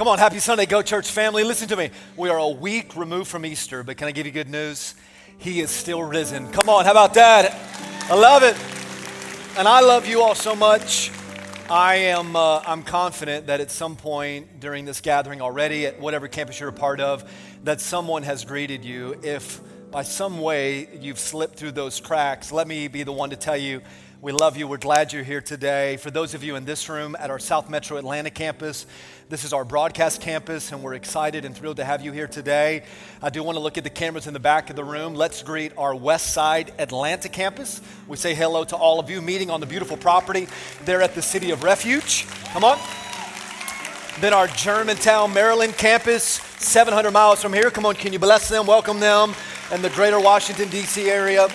Come on, happy Sunday, Go Church family. Listen to me. We are a week removed from Easter, but can I give you good news? He is still risen. Come on, how about that? I love it. And I love you all so much. I am uh, I'm confident that at some point during this gathering already, at whatever campus you're a part of, that someone has greeted you. If by some way you've slipped through those cracks, let me be the one to tell you we love you. We're glad you're here today. For those of you in this room at our South Metro Atlanta campus, this is our broadcast campus, and we're excited and thrilled to have you here today. I do want to look at the cameras in the back of the room. Let's greet our West Side Atlanta campus. We say hello to all of you meeting on the beautiful property there at the City of Refuge. Come on. Then our Germantown, Maryland campus, 700 miles from here. Come on, can you bless them, welcome them, and the greater Washington, D.C. area.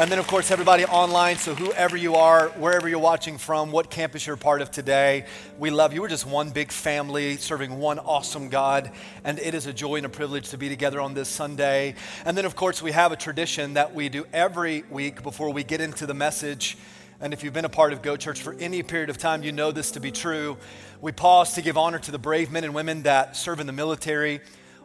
And then, of course, everybody online. So, whoever you are, wherever you're watching from, what campus you're part of today, we love you. We're just one big family serving one awesome God. And it is a joy and a privilege to be together on this Sunday. And then, of course, we have a tradition that we do every week before we get into the message. And if you've been a part of Go Church for any period of time, you know this to be true. We pause to give honor to the brave men and women that serve in the military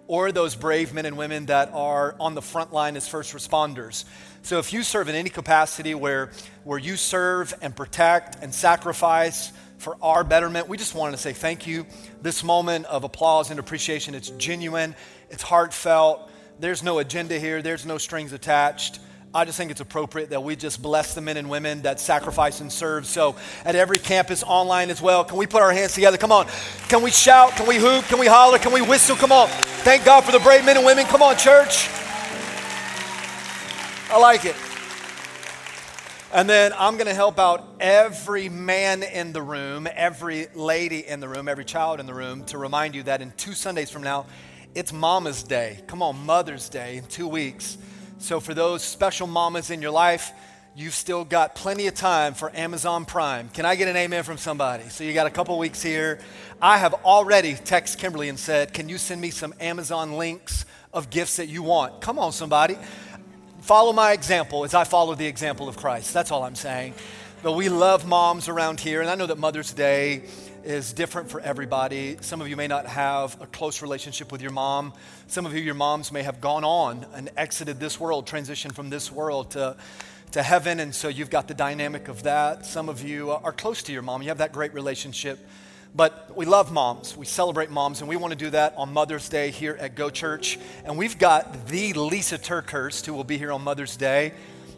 or those brave men and women that are on the front line as first responders. So if you serve in any capacity where, where you serve and protect and sacrifice for our betterment, we just wanted to say thank you. This moment of applause and appreciation, it's genuine, it's heartfelt. There's no agenda here, there's no strings attached. I just think it's appropriate that we just bless the men and women that sacrifice and serve. So, at every campus, online as well, can we put our hands together? Come on. Can we shout? Can we hoop? Can we holler? Can we whistle? Come on. Thank God for the brave men and women. Come on, church. I like it. And then I'm going to help out every man in the room, every lady in the room, every child in the room to remind you that in two Sundays from now, it's Mama's Day. Come on, Mother's Day in two weeks. So, for those special mamas in your life, you've still got plenty of time for Amazon Prime. Can I get an amen from somebody? So, you got a couple weeks here. I have already texted Kimberly and said, Can you send me some Amazon links of gifts that you want? Come on, somebody. Follow my example as I follow the example of Christ. That's all I'm saying. But we love moms around here, and I know that Mother's Day is different for everybody. Some of you may not have a close relationship with your mom. Some of you, your moms may have gone on and exited this world, transitioned from this world to, to heaven, and so you've got the dynamic of that. Some of you are close to your mom, you have that great relationship. But we love moms. We celebrate moms, and we want to do that on Mother's Day here at Go Church. And we've got the Lisa TerKeurst who will be here on Mother's Day.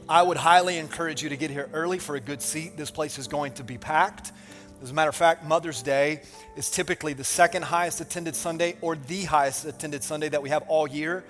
I would highly encourage you to get here early for a good seat. This place is going to be packed. As a matter of fact, Mother's Day is typically the second highest attended Sunday or the highest attended Sunday that we have all year.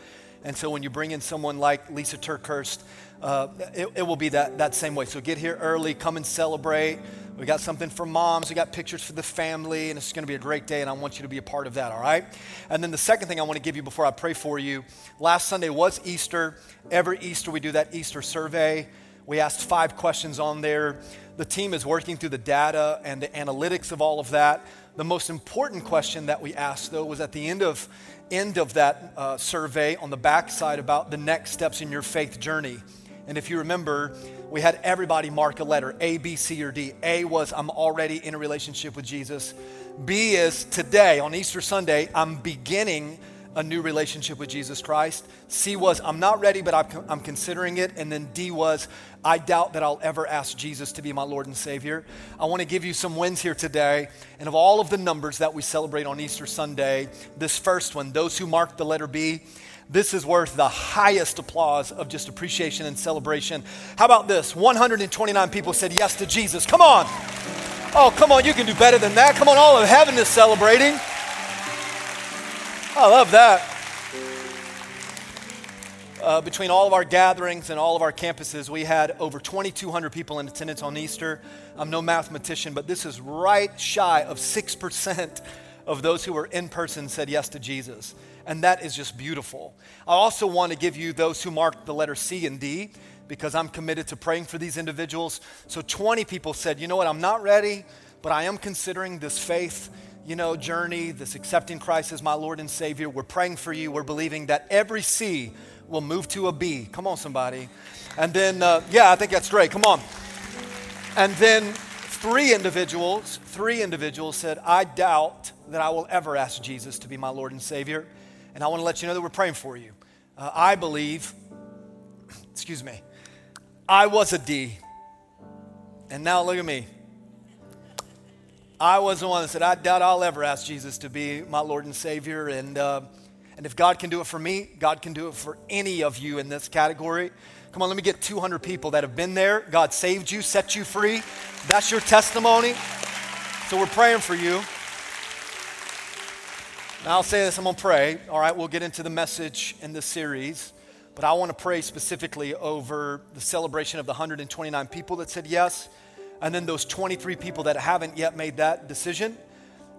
And so when you bring in someone like Lisa TerKeurst, uh, it, it, will be that, that same way. So get here early, come and celebrate. We got something for moms, we got pictures for the family, and it's to be a great day, and I want you to be a part of that, all right? And then the second thing I want to give you before I pray for you last Sunday was Easter. Every Easter, we do that Easter survey. We asked five questions on there. The team is working through the data and the analytics of all of that. The most important question that we asked, though, was at the end of, end of that uh, survey on the backside about the next steps in your faith journey. And if you remember, we had everybody mark a letter A, B, C, or D. A was, I'm already in a relationship with Jesus. B is, today, on Easter Sunday, I'm beginning a new relationship with Jesus Christ. C was, I'm not ready, but I'm, considering it. And then D was, I doubt that I'll ever ask Jesus to be my Lord and Savior. I want to give you some wins here today. And of all of the numbers that we celebrate on Easter Sunday, this first one, those who marked the letter B, this is worth the highest applause of just appreciation and celebration. How about this? 129 people said yes to Jesus. Come on. Oh, come on, you can do better than that. Come on, all of heaven is celebrating. I love that. Uh, between all of our gatherings and all of our campuses, we had over 2,200 people in attendance on Easter. I'm no mathematician, but this is right shy of 6% of those who were in person said yes to Jesus and that is just beautiful. I also want to give you those who marked the letter C and D because I'm committed to praying for these individuals. So 20 people said, you know what, I'm not ready, but I am considering this faith you know, journey, this accepting Christ as my Lord and Savior. We're praying for you. We're believing that every C will move to a B. Come on, somebody. And then, uh, yeah, I think that's great. Come on. And then Three individuals, three individuals said, I doubt that I will ever ask Jesus to be my Lord and Savior. And I want to let you know that we're praying for you. Uh, I believe, excuse me, I was a D. And now look at me. I was the one that said, I doubt I'll ever ask Jesus to be my Lord and Savior. And, uh, and if God can do it for me, God can do it for any of you in this category. Come on, let me get 200 people that have been there. God saved you, set you free. That's your testimony. So we're praying for you. Now I'll say this, I'm going to pray. All right, we'll get into the message in this series. But I want to pray specifically over the celebration of the 129 people that said yes and then those 23 people that haven't yet made that decision.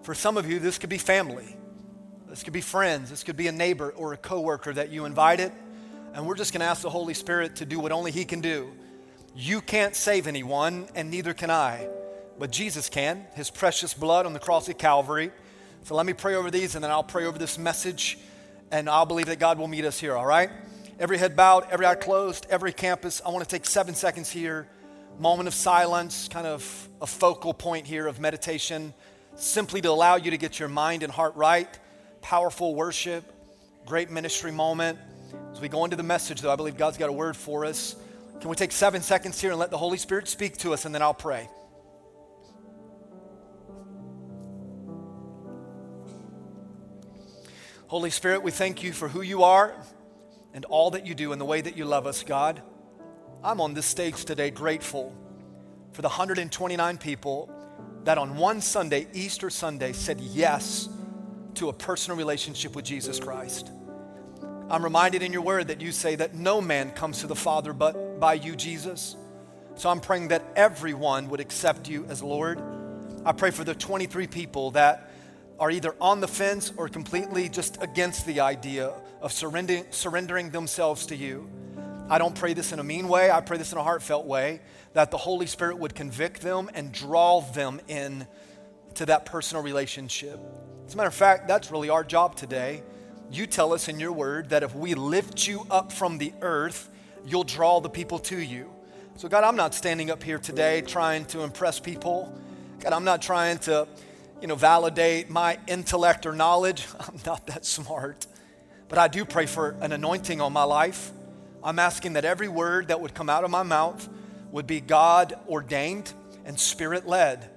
For some of you, this could be family. This could be friends. This could be a neighbor or a coworker that you invited. And we're just going to ask the Holy Spirit to do what only He can do. You can't save anyone, and neither can I. But Jesus can, His precious blood on the cross at Calvary. So let me pray over these, and then I'll pray over this message, and I'll believe that God will meet us here, all right? Every head bowed, every eye closed, every campus. I want to take seven seconds here moment of silence, kind of a focal point here of meditation, simply to allow you to get your mind and heart right. Powerful worship, great ministry moment. As we go into the message, though, I believe God's got a word for us. Can we take seven seconds here and let the Holy Spirit speak to us, and then I'll pray? Holy Spirit, we thank you for who you are and all that you do and the way that you love us, God. I'm on this stage today grateful for the 129 people that on one Sunday, Easter Sunday, said yes to a personal relationship with Jesus Christ. I'm reminded in your word that you say that no man comes to the Father but by you, Jesus. So I'm praying that everyone would accept you as Lord. I pray for the 23 people that are either on the fence or completely just against the idea of surrendering, surrendering themselves to you. I don't pray this in a mean way, I pray this in a heartfelt way that the Holy Spirit would convict them and draw them in to that personal relationship. As a matter of fact, that's really our job today. You tell us in your word that if we lift you up from the earth, you'll draw the people to you. So, God, I'm not standing up here today trying to impress people. God, I'm not trying to, you know, validate my intellect or knowledge. I'm not that smart. But I do pray for an anointing on my life. I'm asking that every word that would come out of my mouth would be God ordained and spirit led.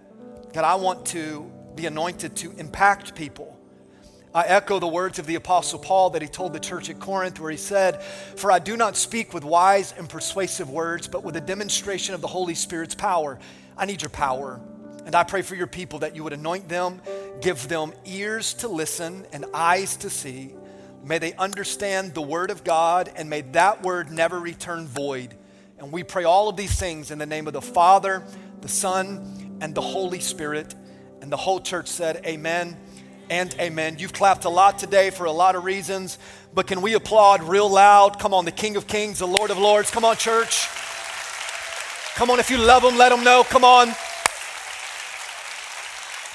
God, I want to be anointed to impact people. I echo the words of the Apostle Paul that he told the church at Corinth, where he said, For I do not speak with wise and persuasive words, but with a demonstration of the Holy Spirit's power. I need your power. And I pray for your people that you would anoint them, give them ears to listen and eyes to see, May they understand the word of God and may that word never return void. And we pray all of these things in the name of the Father, the Son, and the Holy Spirit. And the whole church said, Amen and amen. You've clapped a lot today for a lot of reasons, but can we applaud real loud? Come on, the King of Kings, the Lord of Lords. Come on, church. Come on, if you love him, let him know. Come on.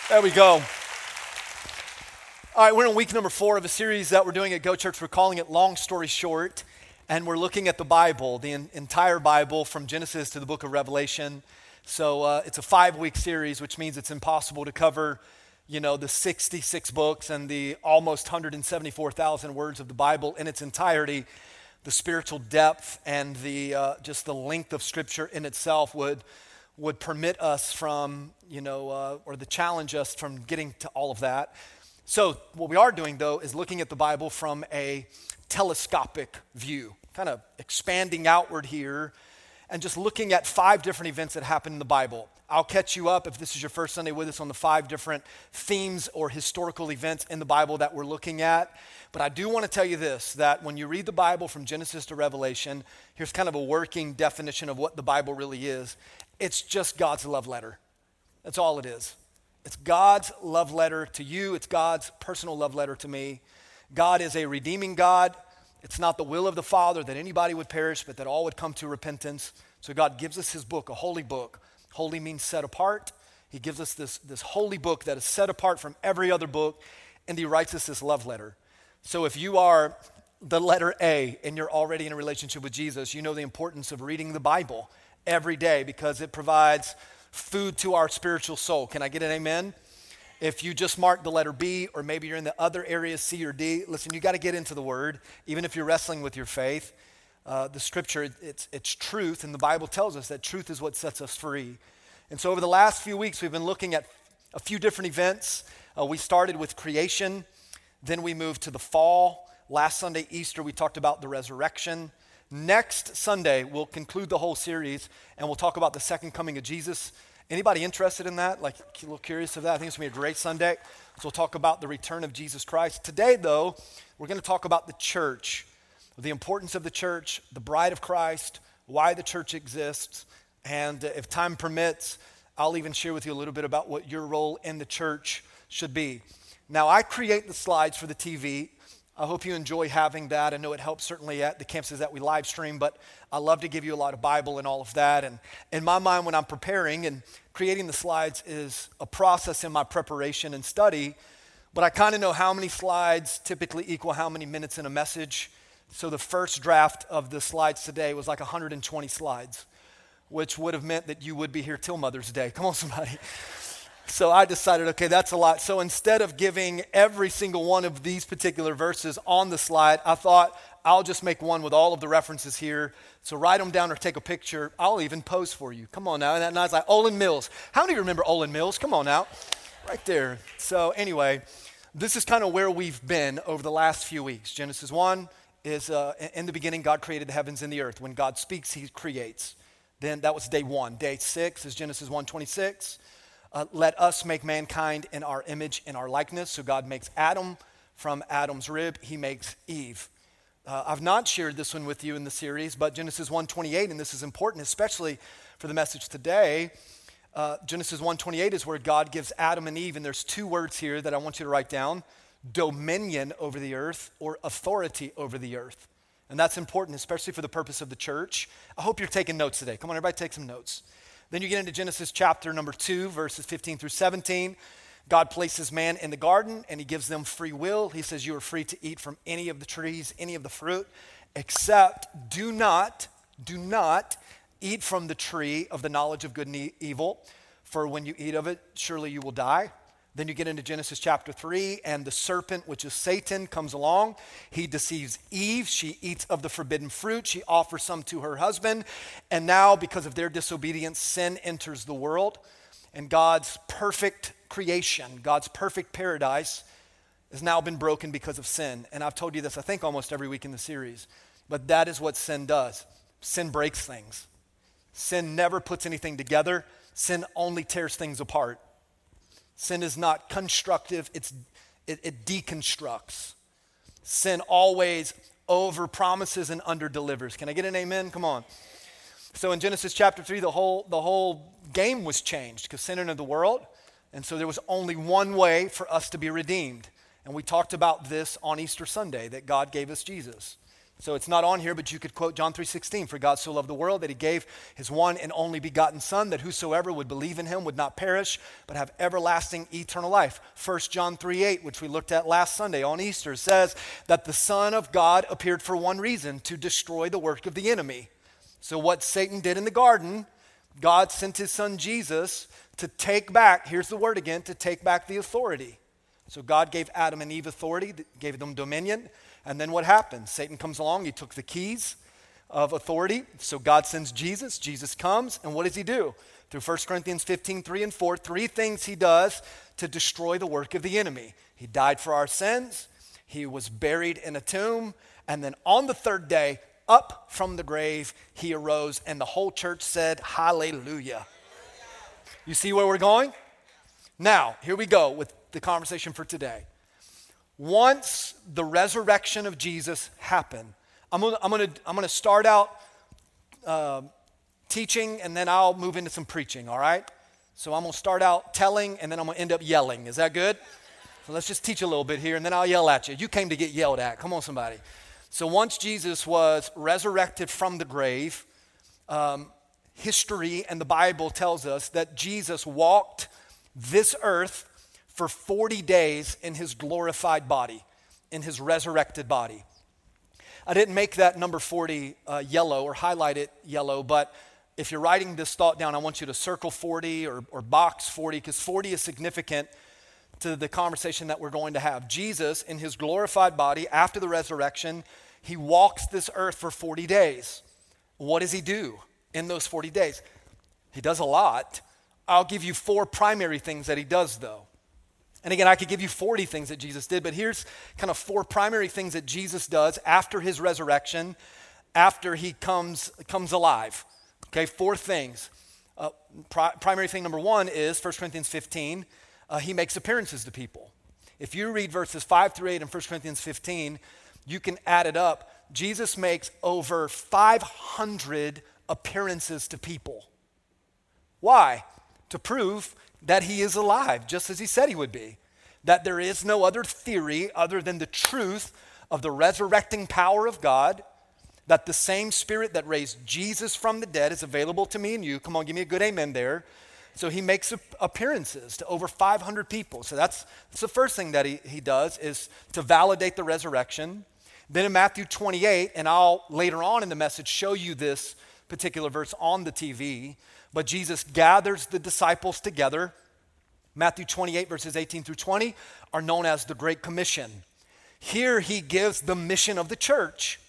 There we go. All right, we're in week number four of a series that we're doing at Go Church. We're calling it Long Story Short, and we're looking at the Bible, the in, entire Bible from Genesis to the book of Revelation. So uh, it's a five week series, which means it's impossible to cover, you know, the 66 books and the almost 174,000 words of the Bible in its entirety. The spiritual depth and the uh, just the length of Scripture in itself would would permit us from, you know, uh, or the challenge us from getting to all of that. So, what we are doing though is looking at the Bible from a telescopic view, kind of expanding outward here and just looking at five different events that happen in the Bible. I'll catch you up if this is your first Sunday with us on the five different themes or historical events in the Bible that we're looking at. But I do want to tell you this that when you read the Bible from Genesis to Revelation, here's kind of a working definition of what the Bible really is it's just God's love letter. That's all it is. It's God's love letter to you, it's God's personal love letter to me. God is a redeeming God. It's not the will of the Father that anybody would perish, but that all would come to repentance. So God gives us his book, a holy book. Holy means set apart. He gives us this, this holy book that is set apart from every other book, and he writes us this love letter. So if you are the letter A and you're already in a relationship with Jesus, you know the importance of reading the Bible every day because it provides food to our spiritual soul. Can I get an amen? If you just mark the letter B, or maybe you're in the other areas, C or D, listen, you got to get into the Word, even if you're wrestling with your faith. Uh, the Scripture, it's, it's truth, and the Bible tells us that truth is what sets us free. And so, over the last few weeks, we've been looking at a few different events. Uh, we started with creation, then we moved to the fall. Last Sunday, Easter, we talked about the resurrection. Next Sunday, we'll conclude the whole series and we'll talk about the second coming of Jesus. Anybody interested in that? Like a little curious of that? I think it's gonna be a great Sunday. So we'll talk about the return of Jesus Christ. Today, though, we're gonna talk about the church, the importance of the church, the bride of Christ, why the church exists, and uh, if time permits, I'll even share with you a little bit about what your role in the church should be. Now, I create the slides for the TV. I hope you enjoy having that. I know it helps certainly at the campuses that we live stream, but I love to give you a lot of Bible and all of that. And in my mind, when I'm preparing and creating the slides is a process in my preparation and study, but I kind of know how many slides typically equal how many minutes in a message. So the first draft of the slides today was like 120 slides, which would have meant that you would be here till Mother's Day. Come on, somebody. So I decided, okay, that's a lot. So instead of giving every single one of these particular verses on the slide, I thought I'll just make one with all of the references here. So write them down or take a picture. I'll even pose for you. Come on now. And that like Olan Mills. How many of you remember Olan Mills? Come on now. Right there. So anyway, this is kind of where we've been over the last few weeks. Genesis 1 is uh, in the beginning, God created the heavens and the earth. When God speaks, he creates. Then that was day one. Day six is Genesis 1 26 uh, let us make mankind in our image, in our likeness. So God makes Adam from Adam's rib, he makes Eve. Uh, I've not shared this one with you in the series, but Genesis 1:28, and this is important, especially for the message today. Uh, Genesis 1:28 is where God gives Adam and Eve, and there's two words here that I want you to write down: dominion over the earth or authority over the earth. And that's important, especially for the purpose of the church. I hope you're taking notes today. Come on, everybody, take some notes. Then you get into Genesis chapter number 2, verses 15 through 17. God places man in the garden and he gives them free will. He says, You are free to eat from any of the trees, any of the fruit, except do not, do not eat from the tree of the knowledge of good and evil, for when you eat of it, surely you will die. Then you get into Genesis chapter 3, and the serpent, which is Satan, comes along. He deceives Eve. She eats of the forbidden fruit. She offers some to her husband. And now, because of their disobedience, sin enters the world. And God's perfect creation, God's perfect paradise, has now been broken because of sin. And I've told you this, I think, almost every week in the series. But that is what sin does sin breaks things. Sin never puts anything together, sin only tears things apart. Sin is not constructive, it's, it, it deconstructs. Sin always over promises and under delivers. Can I get an amen? Come on. So in Genesis chapter 3, the whole, the whole game was changed because sin entered the world. And so there was only one way for us to be redeemed. And we talked about this on Easter Sunday that God gave us Jesus. So it's not on here, but you could quote John 3:16, for God so loved the world that he gave his one and only begotten son that whosoever would believe in him would not perish but have everlasting eternal life. 1 John 3:8, which we looked at last Sunday on Easter, says that the son of God appeared for one reason, to destroy the work of the enemy. So what Satan did in the garden, God sent his son Jesus to take back, here's the word again, to take back the authority. So God gave Adam and Eve authority, gave them dominion. And then what happened? Satan comes along, he took the keys of authority. So God sends Jesus. Jesus comes, and what does he do? Through 1 Corinthians 15, 3 and 4, three things he does to destroy the work of the enemy. He died for our sins, he was buried in a tomb, and then on the third day, up from the grave, he arose, and the whole church said, Hallelujah. You see where we're going? Now, here we go with the conversation for today once the resurrection of Jesus happened, I'm gonna, I'm gonna, I'm gonna start out uh, teaching and then I'll move into some preaching, all right? So I'm gonna start out telling and then I'm gonna end up yelling. Is that good? So let's just teach a little bit here and then I'll yell at you. You came to get yelled at. Come on, somebody. So once Jesus was resurrected from the grave, um, history and the Bible tells us that Jesus walked this earth for 40 days in his glorified body, in his resurrected body. I didn't make that number 40 uh, yellow or highlight it yellow, but if you're writing this thought down, I want you to circle 40 or, or box 40 because 40 is significant to the conversation that we're going to have. Jesus, in his glorified body after the resurrection, he walks this earth for 40 days. What does he do in those 40 days? He does a lot. I'll give you four primary things that he does, though. And again, I could give you 40 things that Jesus did, but here's kind of four primary things that Jesus does after his resurrection, after he comes, comes alive. Okay, four things. Uh, pri- primary thing number one is 1 Corinthians 15, uh, he makes appearances to people. If you read verses 5 through 8 in 1 Corinthians 15, you can add it up. Jesus makes over 500 appearances to people. Why? To prove that he is alive, just as he said he would be. That there is no other theory other than the truth of the resurrecting power of God, that the same spirit that raised Jesus from the dead is available to me and you. Come on, give me a good amen there. So he makes appearances to over 500 people. So that's, that's the first thing that he, he does is to validate the resurrection. Then in Matthew 28, and I'll later on in the message show you this particular verse on the TV, but Jesus gathers the disciples together. Matthew 28, verses 18 through 20, are known as the Great Commission. Here he gives the mission of the church.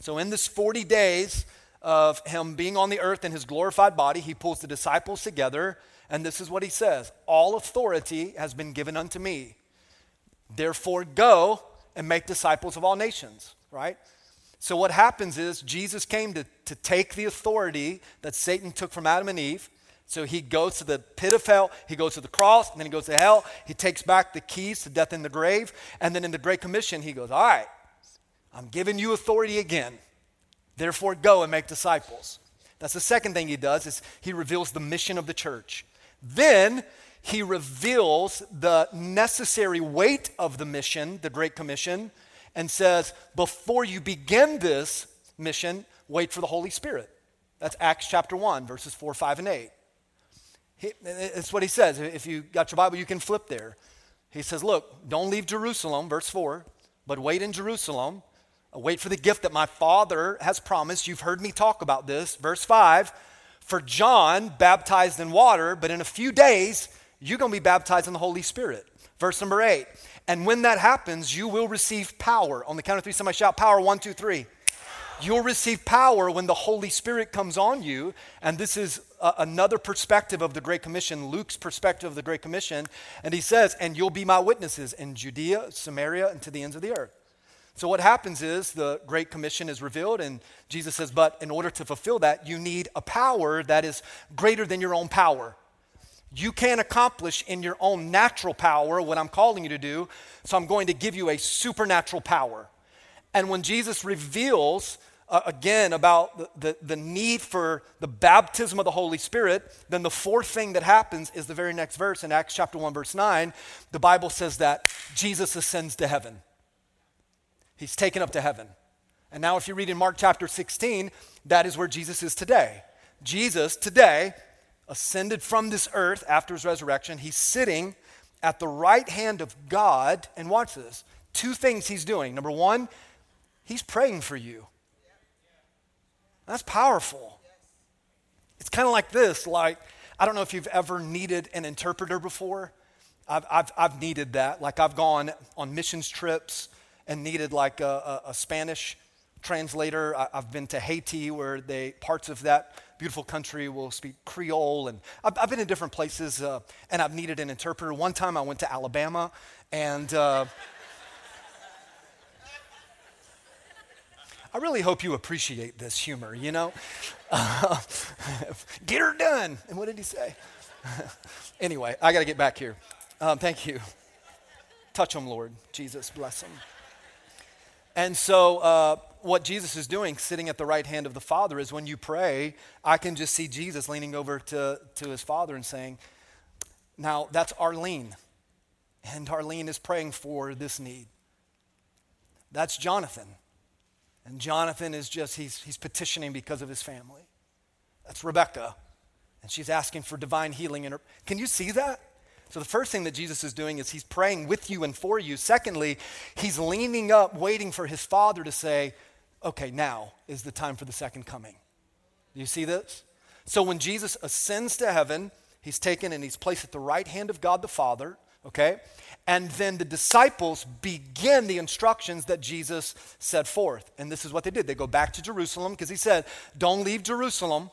So, in this 40 days of him being on the earth in his glorified body, he pulls the disciples together, and this is what he says All authority has been given unto me. Therefore, go and make disciples of all nations, right? So, what happens is Jesus came to, to take the authority that Satan took from Adam and Eve. So, he goes to the pit of hell, he goes to the cross, and then he goes to hell. He takes back the keys to death in the grave. And then in the Great Commission, he goes, All right, I'm giving you authority again. Therefore, go and make disciples. That's the second thing he does is he reveals the mission of the church. Then he reveals the necessary weight of the mission, the Great Commission, and says, before you begin this mission, wait for the Holy Spirit. That's Acts chapter 1, verses 4, 5, and 8. He, it's what he says. If you got your Bible, you can flip there. He says, Look, don't leave Jerusalem, verse 4, but wait in Jerusalem. Wait for the gift that my Father has promised. You've heard me talk about this. Verse 5 For John baptized in water, but in a few days, you're going to be baptized in the Holy Spirit. Verse number eight. And when that happens, you will receive power. On the count of three, somebody shout power. One, two, three. You'll receive power when the Holy Spirit comes on you. And this is a, another perspective of the Great Commission, Luke's perspective of the Great Commission. And he says, And you'll be my witnesses in Judea, Samaria, and to the ends of the earth. So, what happens is the Great Commission is revealed, and Jesus says, But in order to fulfill that, you need a power that is greater than your own power. You can't accomplish in your own natural power what I'm calling you to do, so I'm going to give you a supernatural power. And when Jesus reveals uh, again about the, the, the, need for the baptism of the Holy Spirit, then the fourth thing that happens is the very next verse in Acts chapter 1, verse 9. The Bible says that Jesus ascends to heaven. He's taken up to heaven. And now, if you read in Mark chapter 16, that is where Jesus is today. Jesus today ascended from this earth after his resurrection. He's sitting at the right hand of God. And watch this two things he's doing. Number one, he's praying for you. That's powerful. It's kind of like this like, I don't know if you've ever needed an interpreter before. I've, I've, I've needed that. Like, I've gone on missions trips and needed like a, a, a Spanish translator. I, have been to Haiti, where they parts of that beautiful country will speak Creole, and I've, I've been in different places, uh, and I've needed an interpreter. One time, I went to Alabama, and uh, I really hope you appreciate this humor. You know, uh, get her done. And what did he say? anyway, I got to get back here. Um, thank you. Touch them, Lord. Jesus, bless them. And so, uh, what Jesus is doing, sitting at the right hand of the Father, is when you pray, I can just see Jesus leaning over to, to his Father and saying, Now, that's Arlene. And Arlene is praying for this need. That's Jonathan. And Jonathan is just, he's, he's petitioning because of his family. That's Rebecca. And she's asking for divine healing in her. Can you see that? So, the first thing that Jesus is doing is he's praying with you and for you. Secondly, he's leaning up, waiting for his Father to say, okay, now is the time for the second coming. Do you see this? So when Jesus ascends to heaven, he's taken and he's placed at the right hand of God the Father, okay? And then the disciples begin the instructions that Jesus set forth. And this is what they did. They go back to Jerusalem because he said, Don't leave Jerusalem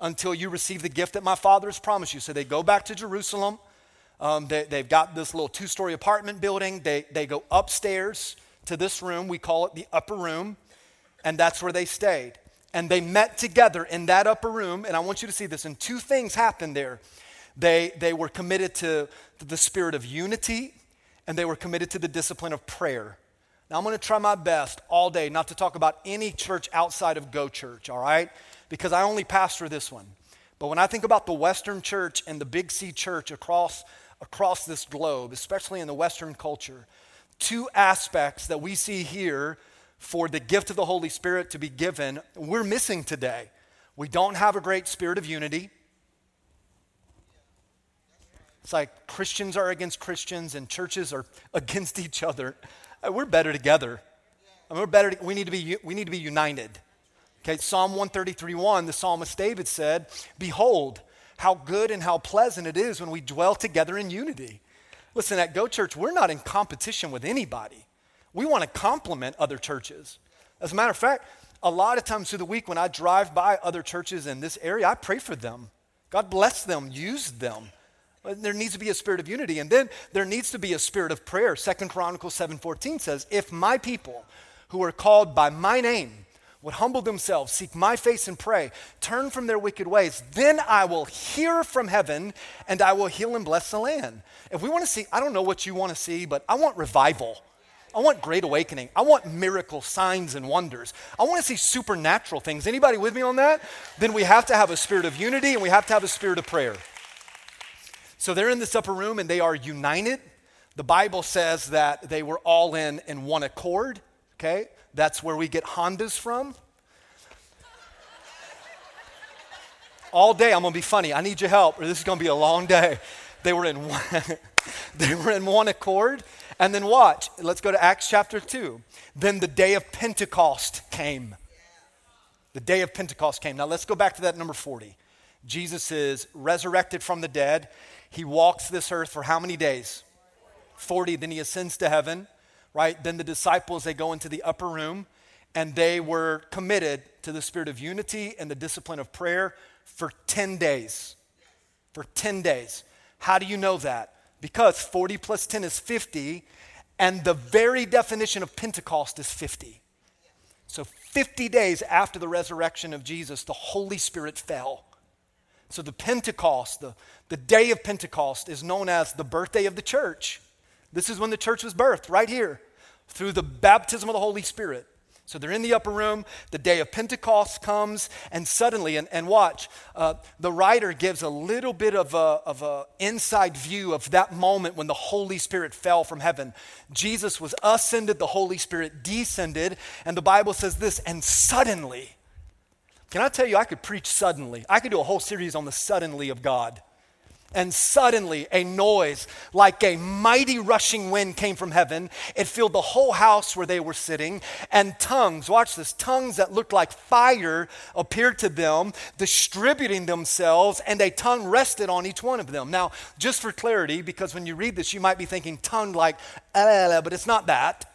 until you receive the gift that my Father has promised you. So they go back to Jerusalem. Um, they, have got this little two story apartment building. They, they go upstairs to this room. We call it the upper room. And that's where they stayed. And they met together in that upper room. And I want you to see this. And two things happened there. They, they were committed to the spirit of unity and they were committed to the discipline of prayer. Now, I'm going to try my best all day not to talk about any church outside of Go Church, all right? Because I only pastor this one. But when I think about the Western church and the Big C church across, across this globe, especially in the Western culture, two aspects that we see here for the gift of the Holy Spirit to be given, we're missing today. We don't have a great spirit of unity. It's like Christians are against Christians and churches are against each other. Uh, we're better together. I mean, we're better. We need to be. We need to be united. Okay, Psalm 133 1, the psalmist David said, Behold, how good and how pleasant it is when we dwell together in unity. Listen, at Go Church, we're not in competition with anybody. We want to complement other churches. As a matter of fact, a lot of times through the week when I drive by other churches in this area, I pray for them. God bless them, use them. There needs to be a spirit of unity. And then there needs to be a spirit of prayer. Second Chronicles 7:14 says, If my people who are called by my name would humble themselves, seek my face and pray, turn from their wicked ways, then I will hear from heaven and I will heal and bless the land. If we want to see, I don't know what you want to see, but I want revival. I want great awakening. I want miracle signs and wonders. I want to see supernatural things. Anybody with me on that? Then we have to have a spirit of unity and we have to have a spirit of prayer. So they're in this upper room and they are united. The Bible says that they were all in in one accord, okay? That's where we get Hondas from. All day I'm going to be funny. I need your help or this is going to be a long day. They were in one, they were in one accord. And then watch. Let's go to Acts chapter 2. Then the day of Pentecost came. The day of Pentecost came. Now let's go back to that number 40. Jesus is resurrected from the dead. He walks this earth for how many days? 40. Then he ascends to heaven, right? Then the disciples, they go into the upper room and they were committed to the spirit of unity and the discipline of prayer for 10 days. For 10 days. How do you know that? Because 40 plus 10 is 50, and the very definition of Pentecost is 50. So, 50 days after the resurrection of Jesus, the Holy Spirit fell. So the Pentecost, the, the day of Pentecost, is known as the birthday of the church. This is when the church was birthed, right here, through the baptism of the Holy Spirit. So they're in the upper room. The day of Pentecost comes, and suddenly, and, and watch, uh, the writer gives a little bit of a, of a inside view of that moment when the Holy Spirit fell from heaven. Jesus was ascended, the Holy Spirit descended, and the Bible says this, and suddenly, can I tell you, I could preach suddenly. I could do a whole series on the suddenly of God. And suddenly, a noise like a mighty rushing wind came from heaven. It filled the whole house where they were sitting. And tongues, watch this, tongues that looked like fire appeared to them, distributing themselves, and a tongue rested on each one of them. Now, just for clarity, because when you read this, you might be thinking tongue like, ah, but it's not that.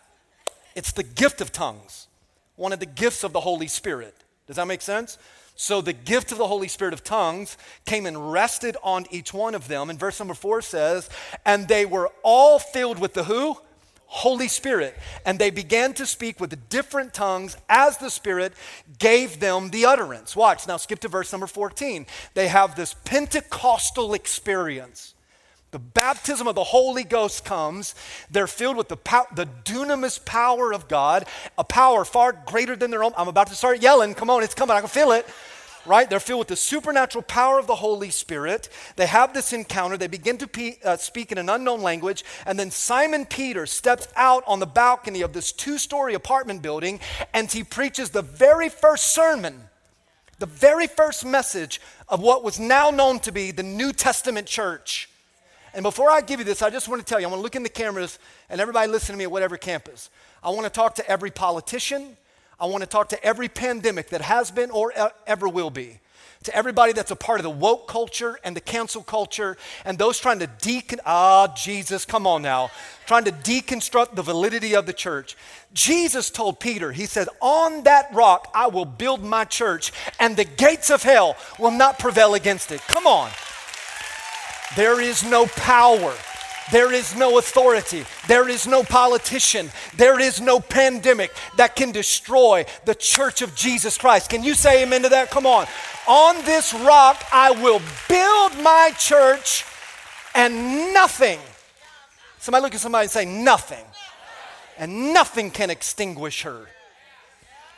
It's the gift of tongues, one of the gifts of the Holy Spirit. Does that make sense? So the gift of the Holy Spirit of tongues came and rested on each one of them. And verse number four says, and they were all filled with the who? Holy Spirit. And they began to speak with different tongues as the Spirit gave them the utterance. Watch, now skip to verse number 14. They have this Pentecostal experience. The baptism of the Holy Ghost comes. They're filled with the, pow- the dunamis power of God, a power far greater than their own. I'm about to start yelling. Come on, it's coming. I can feel it. Right? They're filled with the supernatural power of the Holy Spirit. They have this encounter. They begin to pe- uh, speak in an unknown language. And then Simon Peter steps out on the balcony of this two story apartment building and he preaches the very first sermon, the very first message of what was now known to be the New Testament church. And before I give you this, I just want to tell you, I want to look in the cameras and everybody listen to me at whatever campus. I want to talk to every politician. I want to talk to every pandemic that has been or ever will be. to everybody that's a part of the woke culture and the cancel culture and those trying to decon ah Jesus come on now trying to deconstruct the validity of the church Jesus told Peter he said on that rock I will build my church and the gates of hell will not prevail against it come on there is no power there is no authority. There is no politician. There is no pandemic that can destroy the church of Jesus Christ. Can you say amen to that? Come on. On this rock, I will build my church, and nothing. Somebody look at somebody and say, nothing. And nothing can extinguish her.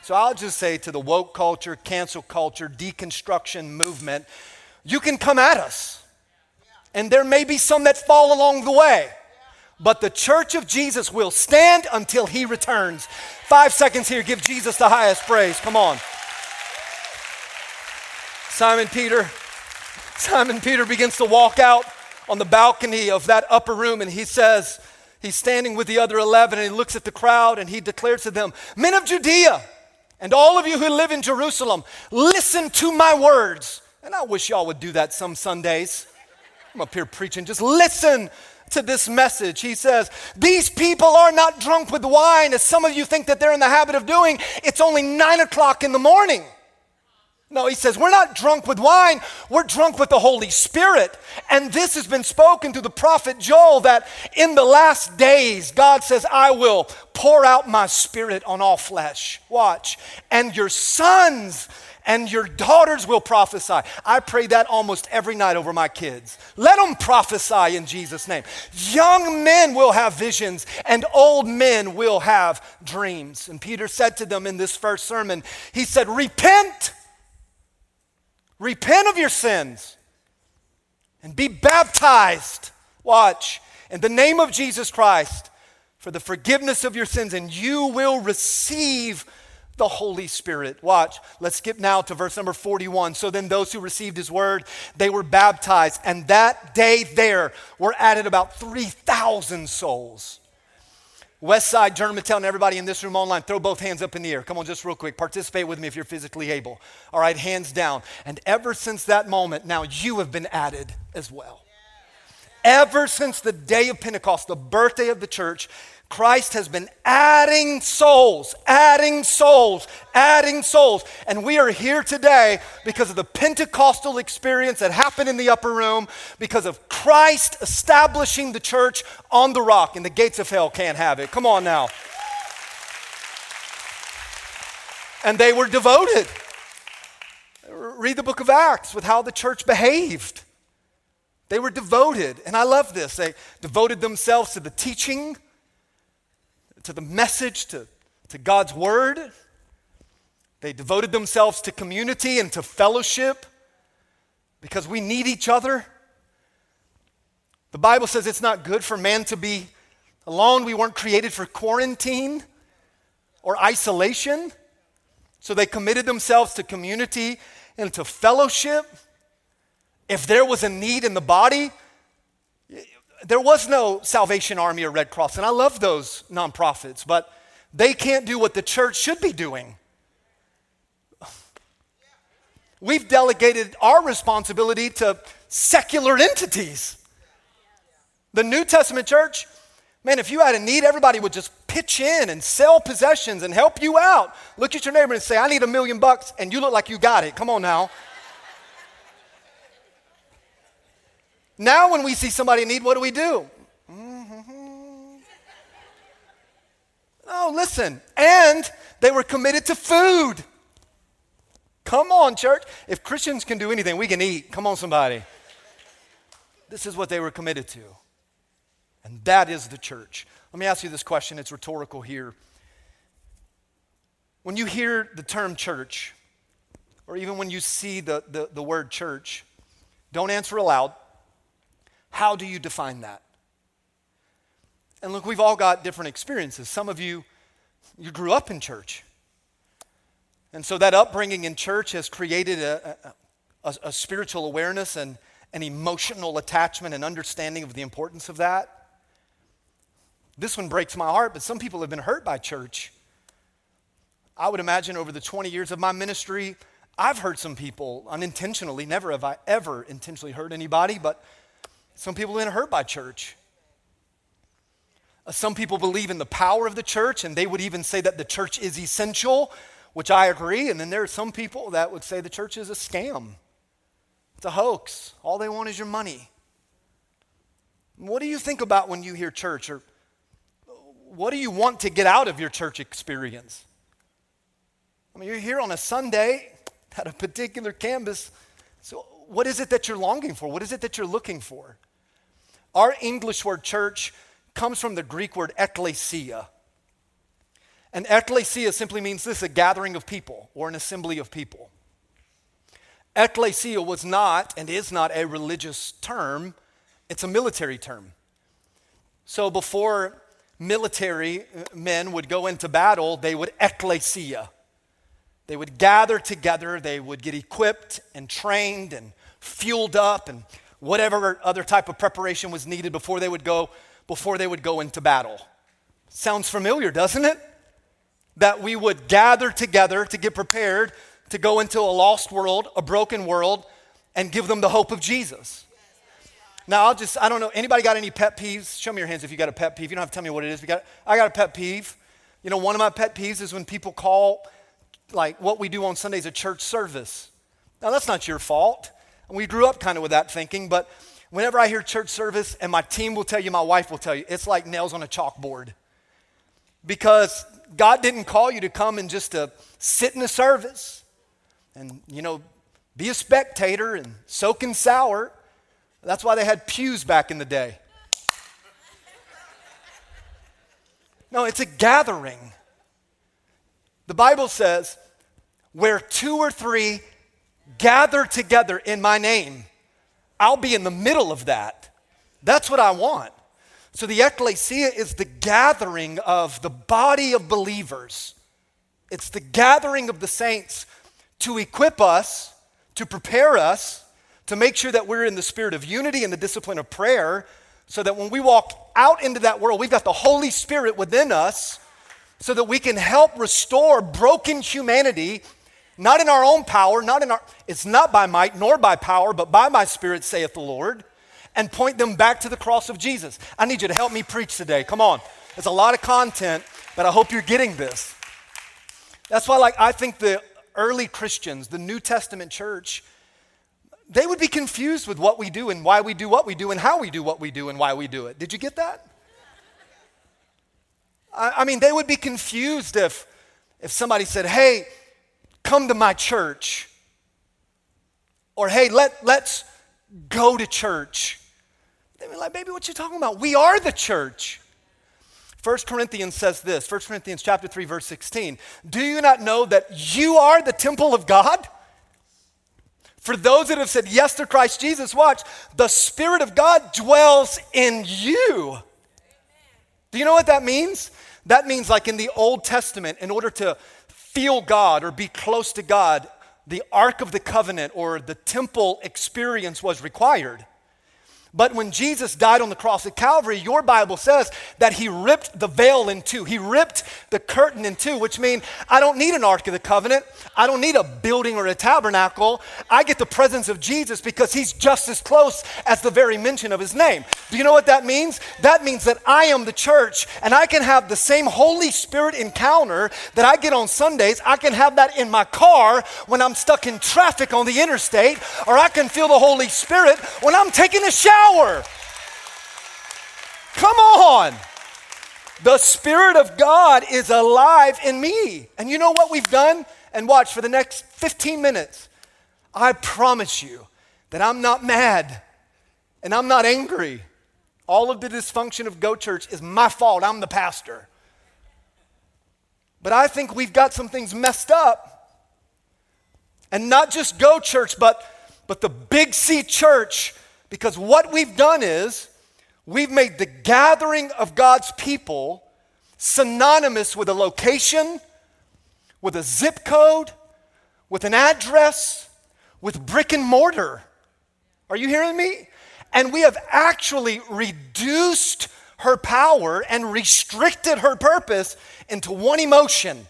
So I'll just say to the woke culture, cancel culture, deconstruction movement, you can come at us. And there may be some that fall along the way. But the church of Jesus will stand until he returns. Five seconds here, give Jesus the highest praise. Come on. Simon Peter, Simon Peter begins to walk out on the balcony of that upper room and he says, he's standing with the other 11 and he looks at the crowd and he declares to them, Men of Judea, and all of you who live in Jerusalem, listen to my words. And I wish y'all would do that some Sundays. I'm up here preaching. Just listen to this message. He says, These people are not drunk with wine, as some of you think that they're in the habit of doing. It's only nine o'clock in the morning. No, he says, We're not drunk with wine, we're drunk with the Holy Spirit. And this has been spoken to the prophet Joel that in the last days, God says, I will pour out my spirit on all flesh. Watch. And your sons and your daughters will prophesy. I pray that almost every night over my kids. Let them prophesy in Jesus' name. Young men will have visions, and old men will have dreams. And Peter said to them in this first sermon, He said, Repent, repent of your sins, and be baptized. Watch, in the name of Jesus Christ for the forgiveness of your sins, and you will receive the Holy Spirit. Watch. Let's skip now to verse number 41. So then those who received his word, they were baptized, and that day there were added about 3,000 souls. West Side, Germantown, everybody in this room online, throw both hands up in the air. Come on, just real quick. Participate with me if you're physically able. All right, hands down. And ever since that moment, now you have been added as well. Ever since the day of Pentecost, the birthday of the church, Christ has been adding souls, adding souls, adding souls. And we are here today because of the Pentecostal experience that happened in the upper room, because of Christ establishing the church on the rock, and the gates of hell can't have it. Come on now. And they were devoted. Read the book of Acts with how the church behaved. They were devoted. And I love this. They devoted themselves to the teaching to the message, to, to God's word. They devoted themselves to community and to fellowship because we need each other. The Bible says it's not good for man to be alone. We weren't created for quarantine or isolation. So they committed themselves to community and to fellowship. If there was a need in the body, there was no Salvation Army or Red Cross, and I love those nonprofits, but they can't do what the church should be doing. We've delegated our responsibility to secular entities. The New Testament church, man, if you had a need, everybody would just pitch in and sell possessions and help you out. Look at your neighbor and say, I need a million bucks, and you look like you got it. Come on now. Now, when we see somebody in need, what do we do? Mm-hmm. Oh, listen. And they were committed to food. Come on, church. If Christians can do anything, we can eat. Come on, somebody. This is what they were committed to. And that is the church. Let me ask you this question. It's rhetorical here. When you hear the term church, or even when you see the, the, the word church, don't answer aloud. How do you define that? And look, we've all got different experiences. Some of you, you grew up in church. And so that upbringing in church has created a, a, a, spiritual awareness and an emotional attachment and understanding of the importance of that. This one breaks my heart, but some people have been hurt by church. I would imagine over the 20 years of my ministry, I've hurt some people unintentionally. Never have I ever intentionally hurt anybody, but some people have been hurt by church. Uh, some people believe in the power of the church, and they would even say that the church is essential, which I agree. And then there are some people that would say the church is a scam, it's a hoax. All they want is your money. What do you think about when you hear church, or what do you want to get out of your church experience? I mean, you're here on a Sunday at a particular campus. So, what is it that you're longing for? What is it that you're looking for? Our English word church comes from the Greek word ekklesia. And ekklesia simply means this a gathering of people or an assembly of people. Ekklesia was not and is not a religious term, it's a military term. So before military men would go into battle, they would ekklesia. They would gather together, they would get equipped and trained and fueled up and whatever other type of preparation was needed before they would go before they would go into battle. Sounds familiar, doesn't it? That we would gather together to get prepared to go into a lost world, a broken world, and give them the hope of Jesus. Now, I'll just, I don't know, anybody got any pet peeves? Show me your hands if you got a pet peeve. You don't have to tell me what it is. You got, I got a pet peeve. You know, one of my pet peeves is when people call, like, what we do on Sundays a church service. Now, that's not your fault. We grew up kind of with that thinking, but whenever I hear church service, and my team will tell you, my wife will tell you, it's like nails on a chalkboard. Because God didn't call you to come and just to sit in a service and, you know, be a spectator and soak and sour. That's why they had pews back in the day. No, it's a gathering. The Bible says, where two or three gather together in my name, I'll be in the middle of that. That's what I want. So the ecclesia is the gathering of the body of believers. It's the gathering of the saints to equip us, to prepare us, to make sure that we're in the spirit of unity and the discipline of prayer, so that when we walk out into that world, we've got the Holy Spirit within us, so that we can help restore broken humanity not in our own power, not in our, it's not by might nor by power, but by my spirit, saith the Lord, and point them back to the cross of Jesus. I need you to help me preach today. Come on. There's a lot of content, but I hope you're getting this. That's why, like, I think the early Christians, the New Testament church, they would be confused with what we do and why we do what we do and how we do what we do and why we do it. Did you get that? I, I mean, they would be confused if, if somebody said, hey, come to my church. Or, hey, let, let's go to church. They'd be like, baby, what you talking about? We are the church. 1 Corinthians says this, 1 Corinthians chapter 3, verse 16. Do you not know that you are the temple of God? For those that have said yes to Christ Jesus, watch, the Spirit of God dwells in you. Do you know what that means? That means, like in the Old Testament, in order to feel God or be close to God, the Ark of the Covenant or the temple experience was required. But when Jesus died on the cross at Calvary, your Bible says that he ripped the veil in two. He ripped the curtain in two, which means I don't need an Ark of the Covenant. I don't need a building or a tabernacle. I get the presence of Jesus because he's just as close as the very mention of his name. Do you know what that means? That means that I am the church and I can have the same Holy Spirit encounter that I get on Sundays. I can have that in my car when I'm stuck in traffic on the interstate, or I can feel the Holy Spirit when I'm taking a shower power. Come on. The Spirit of God is alive in me. And you know what we've done? And watch for the next 15 minutes. I promise you that I'm not mad and I'm not angry. All of the dysfunction of Go Church is my fault. I'm the pastor. But I think we've got some things messed up. And not just Go Church, but, but the Big C Church because what we've done is we've made the gathering of God's people synonymous with a location, with a zip code, with an address, with brick and mortar. Are you hearing me? And we have actually reduced her power and restricted her purpose into one emotion.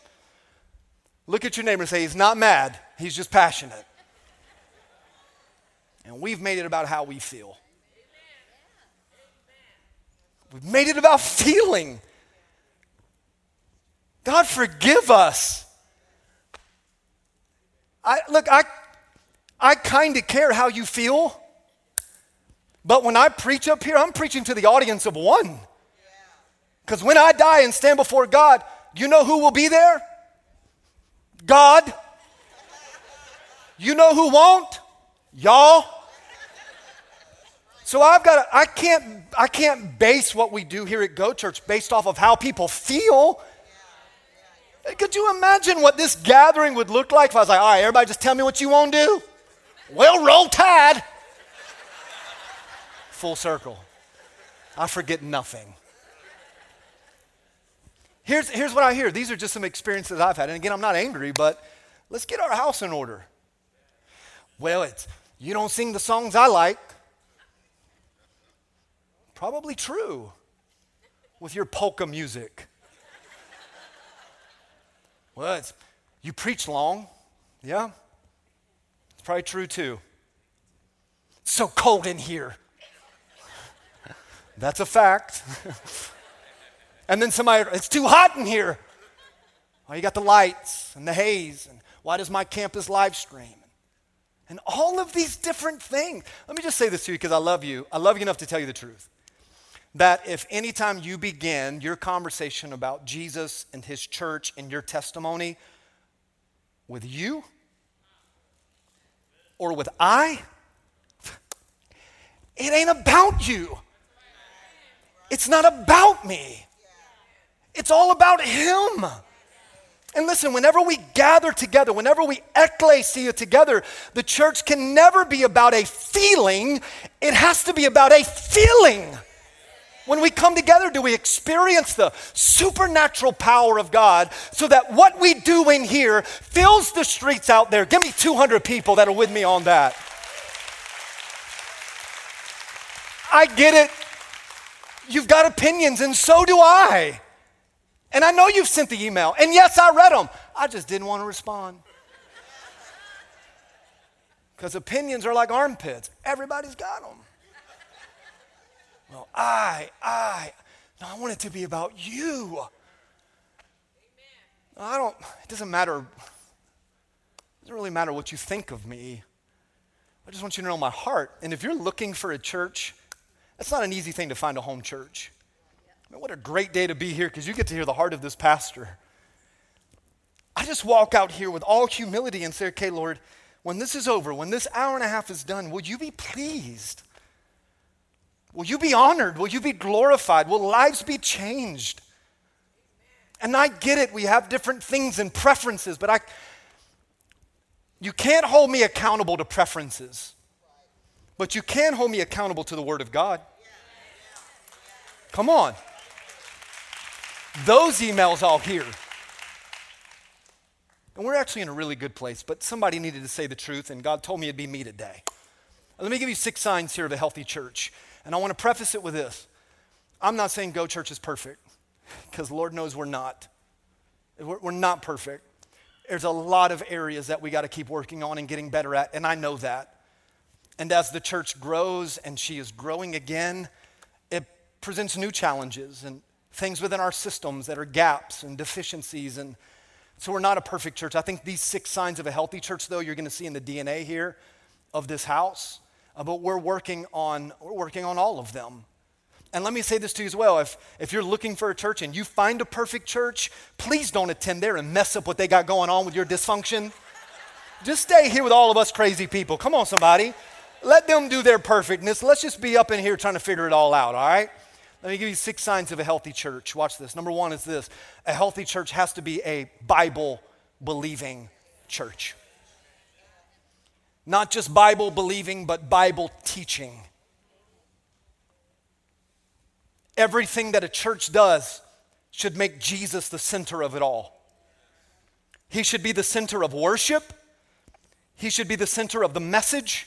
Look at your neighbor and say, He's not mad, He's just passionate. And we've made it about how we feel. We've made it about feeling. God, forgive us. I, look, I, I kind of care how you feel, but when I preach up here, I'm preaching to the audience of one. Because when I die and stand before God, you know who will be there? God. You know who won't? Y'all. So I've got to, I can't I can't base what we do here at Go Church based off of how people feel. Could you imagine what this gathering would look like if I was like, all right, everybody just tell me what you want to do? Well, roll tide. Full circle. I forget nothing. Here's, here's what I hear. These are just some experiences I've had. And again, I'm not angry, but let's get our house in order. Well, it's you don't sing the songs I like. Probably true with your polka music. Well, it's, you preach long. Yeah. It's probably true too. It's so cold in here. That's a fact. and then somebody, it's too hot in here. Oh, you got the lights and the haze, and why does my campus live stream? And all of these different things. Let me just say this to you because I love you. I love you enough to tell you the truth. That if anytime you begin your conversation about Jesus and his church and your testimony with you or with I, it ain't about you. It's not about me. It's all about Him. And listen, whenever we gather together, whenever we ecclesia together, the church can never be about a feeling, it has to be about a feeling. When we come together, do we experience the supernatural power of God so that what we do in here fills the streets out there? Give me 200 people that are with me on that. I get it. You've got opinions, and so do I. And I know you've sent the email. And yes, I read them. I just didn't want to respond. Because opinions are like armpits, everybody's got them. Well, I, I, no, I want it to be about you. I don't, it doesn't matter, it doesn't really matter what you think of me. I just want you to know my heart. And if you're looking for a church that's not an easy thing to find a home church. I mean, what a great day to be here because you get to hear the heart of this pastor. I just walk out here with all humility and say, okay, Lord, when this is over, when this hour and a half is done, will you be pleased? Will you be honored? Will you be glorified? Will lives be changed? And I get it, we have different things and preferences, but I you can't hold me accountable to preferences. But you can hold me accountable to the Word of God. Come on. Those emails all here. And we're actually in a really good place, but somebody needed to say the truth, and God told me it'd be me today. Let me give you six signs here of a healthy church. And I want to preface it with this I'm not saying Go Church is perfect, because Lord knows we're not. We're, not perfect. There's a lot of areas that we got to keep working on and getting better at, and I know that. And as the church grows and she is growing again, it presents new challenges and things within our systems that are gaps and deficiencies. And so we're not a perfect church. I think these six signs of a healthy church, though, you're going to see in the DNA here of this house. Uh, but we're working on we're working on all of them. And let me say this to you as well. If, if you're looking for a church and you find a perfect church, please don't attend there and mess up what they got going on with your dysfunction. Just stay here with all of us crazy people. Come on, somebody. Let them do their perfectness. Let's just be up in here trying to figure it all out, all right? Let me give you six signs of a healthy church. Watch this. Number one is this a healthy church has to be a Bible believing church. Not just Bible believing, but Bible teaching. Everything that a church does should make Jesus the center of it all. He should be the center of worship, He should be the center of the message,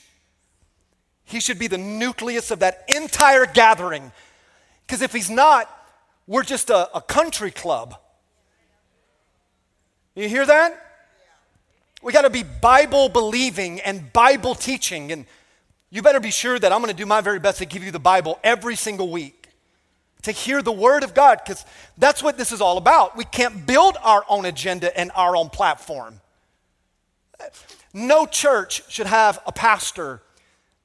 He should be the nucleus of that entire gathering. Because if he's not, we're just a, a country club. You hear that? We got to be Bible believing and Bible teaching. And you better be sure that I'm going to do my very best to give you the Bible every single week to hear the Word of God, because that's what this is all about. We can't build our own agenda and our own platform. No church should have a pastor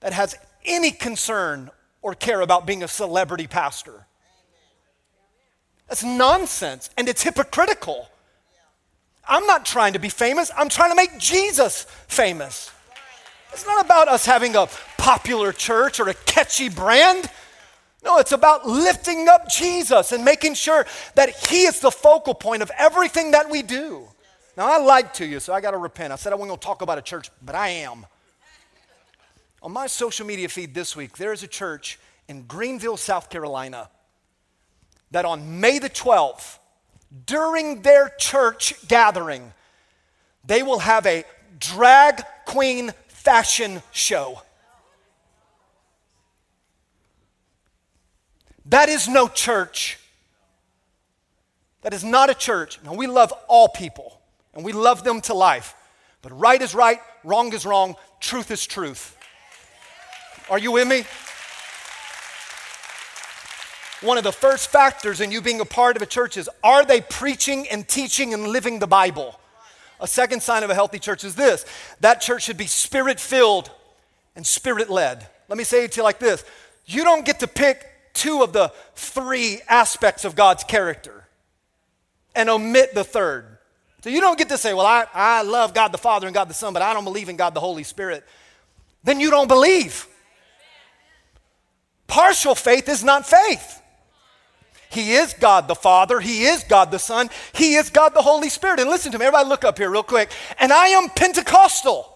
that has any concern or care about being a celebrity pastor. That's nonsense and it's hypocritical. I'm not trying to be famous, I'm trying to make Jesus famous. It's not about us having a popular church or a catchy brand. No, it's about lifting up Jesus and making sure that He is the focal point of everything that we do. Now, I lied to you, so I got to repent. I said I wasn't going to talk about a church, but I am. On my social media feed this week, there is a church in Greenville, South Carolina, that on May the 12th, during their church gathering, they will have a drag queen fashion show. That is no church. That is not a church. Now, we love all people and we love them to life. But right is right, wrong is wrong, truth is truth. Are you with me? One of the first factors in you being a part of a church is are they preaching and teaching and living the Bible? A second sign of a healthy church is this that church should be spirit filled and spirit led. Let me say it to you like this you don't get to pick two of the three aspects of God's character and omit the third. So you don't get to say, Well, I, I love God the Father and God the Son, but I don't believe in God the Holy Spirit. Then you don't believe. Partial faith is not faith. He is God the Father. He is God the Son. He is God the Holy Spirit. And listen to me, everybody look up here real quick. And I am Pentecostal,